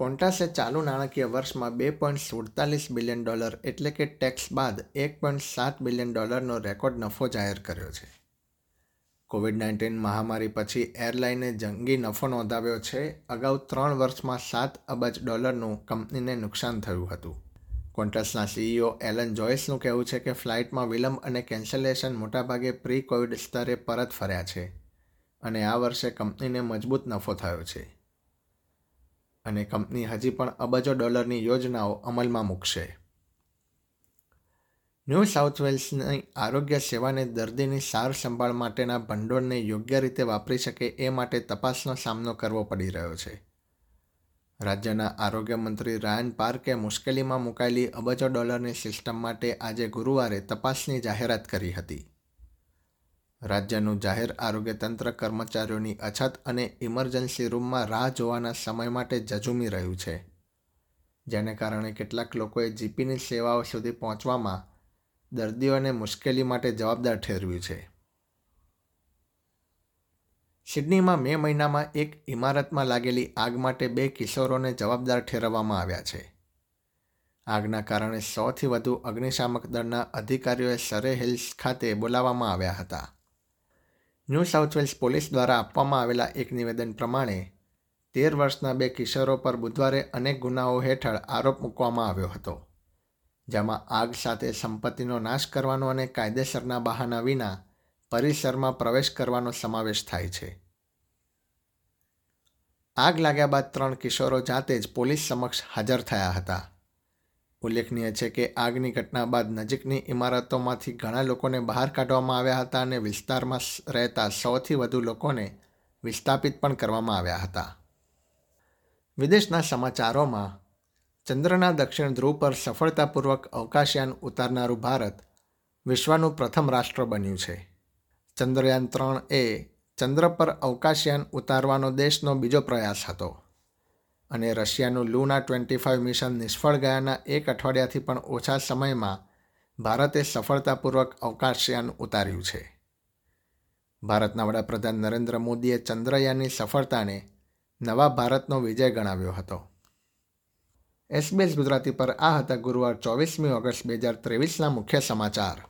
કોન્ટાસે ચાલુ નાણાકીય વર્ષમાં બે પોઈન્ટ સુડતાલીસ બિલિયન ડોલર એટલે કે ટેક્સ બાદ એક પોઈન્ટ સાત બિલિયન ડોલરનો રેકોર્ડ નફો જાહેર કર્યો છે. કોવિડ નાઇન્ટીન મહામારી પછી એરલાઈને જંગી નફો નોંધાવ્યો છે. અગાઉ ત્રણ વર્ષમાં સાત અબજ ડોલરનું કંપનીને નુકસાન થયું હતું. કોન્ટ્રાસના સીઈઓ એલન જોયસનું કહેવું છે કે ફ્લાઇટમાં વિલંબ અને કેન્સલેશન મોટાભાગે પ્રી કોવિડ સ્તરે પરત ફર્યા છે અને આ વર્ષે કંપનીને મજબૂત નફો થયો છે. અને કંપની હજી પણ અબજો ડોલરની યોજનાઓ અમલમાં મૂકશે. ન્યૂ સાઉથ વેલ્સની આરોગ્ય સેવાને દર્દીની સાર સંભાળ માટેના ભંડોળને યોગ્ય રીતે વાપરી શકે એ માટે તપાસનો સામનો કરવો પડી રહ્યો છે. રાજ્યના આરોગ્ય મંત્રી રાયન પાર્કે મુશ્કેલીમાં મુકાયેલી અબજો ડોલરની સિસ્ટમ માટે આજે ગુરુવારે તપાસની જાહેરાત કરી હતી. રાજ્યનું જાહેર આરોગ્ય તંત્ર કર્મચારીઓની અછત અને ઇમરજન્સી રૂમમાં રાહ જોવાના સમય માટે ઝઝૂમી રહ્યું છે. જેને કારણે કેટલાક લોકોએ જીપીની સેવાઓ સુધી પહોંચવામાં દર્દીઓને મુશ્કેલી માટે જવાબદાર ઠેરવ્યું છે. સિડનીમાં મે મહિનામાં એક ઇમારતમાં લાગેલી આગ માટે બે કિશોરોને જવાબદાર ઠેરવવામાં આવ્યા છે. આગના કારણે સૌથી વધુ અગ્નિશામક દળના અધિકારીઓએ સરે હિલ્સ ખાતે બોલાવવામાં આવ્યા હતા. ન્યૂ સાઉથ વેલ્સ પોલીસ દ્વારા આપવામાં આવેલા એક નિવેદન પ્રમાણે, તેર વર્ષના બે કિશોરો પર બુધવારે અનેક ગુનાઓ હેઠળ આરોપ મૂકવામાં આવ્યો હતો, જેમાં આગ સાથે સંપત્તિનો નાશ કરવાનો અને કાયદેસરના બહાના વિના પરિસરમાં પ્રવેશ કરવાનો સમાવેશ થાય છે. આગ લાગ્યા બાદ ત્રણ કિશોરો જાતે જ પોલીસ સમક્ષ હાજર થયા હતા. ઉલ્લેખનીય છે કે આગની ઘટના બાદ નજીકની ઇમારતોમાંથી ઘણા લોકોને બહાર કાઢવામાં આવ્યા હતા અને વિસ્તારમાં રહેતા સૌથી વધુ લોકોને વિસ્થાપિત પણ કરવામાં આવ્યા હતા. વિદેશના સમાચારોમાં, ચંદ્રના દક્ષિણ ધ્રુવ પર સફળતાપૂર્વક અવકાશયાન ઉતારનારું ભારત વિશ્વનું પ્રથમ રાષ્ટ્ર બન્યું છે. ચંદ્રયાન ત્રણ એ ચંદ્ર પર અવકાશયાન ઉતારવાનો દેશનો બીજો પ્રયાસ હતો. અને રશિયાનું લુના ટ્વેન્ટી ફાઇવ મિશન નિષ્ફળ ગયાના એક અઠવાડિયાથી પણ ઓછા સમયમાં ભારતે સફળતાપૂર્વક અવકાશયાન ઉતાર્યું છે. ભારતના વડાપ્રધાન નરેન્દ્ર મોદીએ ચંદ્રયાનની સફળતાને નવા ભારતનો વિજય ગણાવ્યો હતો. એસબીએસ ગુજરાતી પર આ હતા ગુરુવાર ચોવીસમી ઓગસ્ટ બે હજાર ત્રેવીસના મુખ્ય સમાચાર.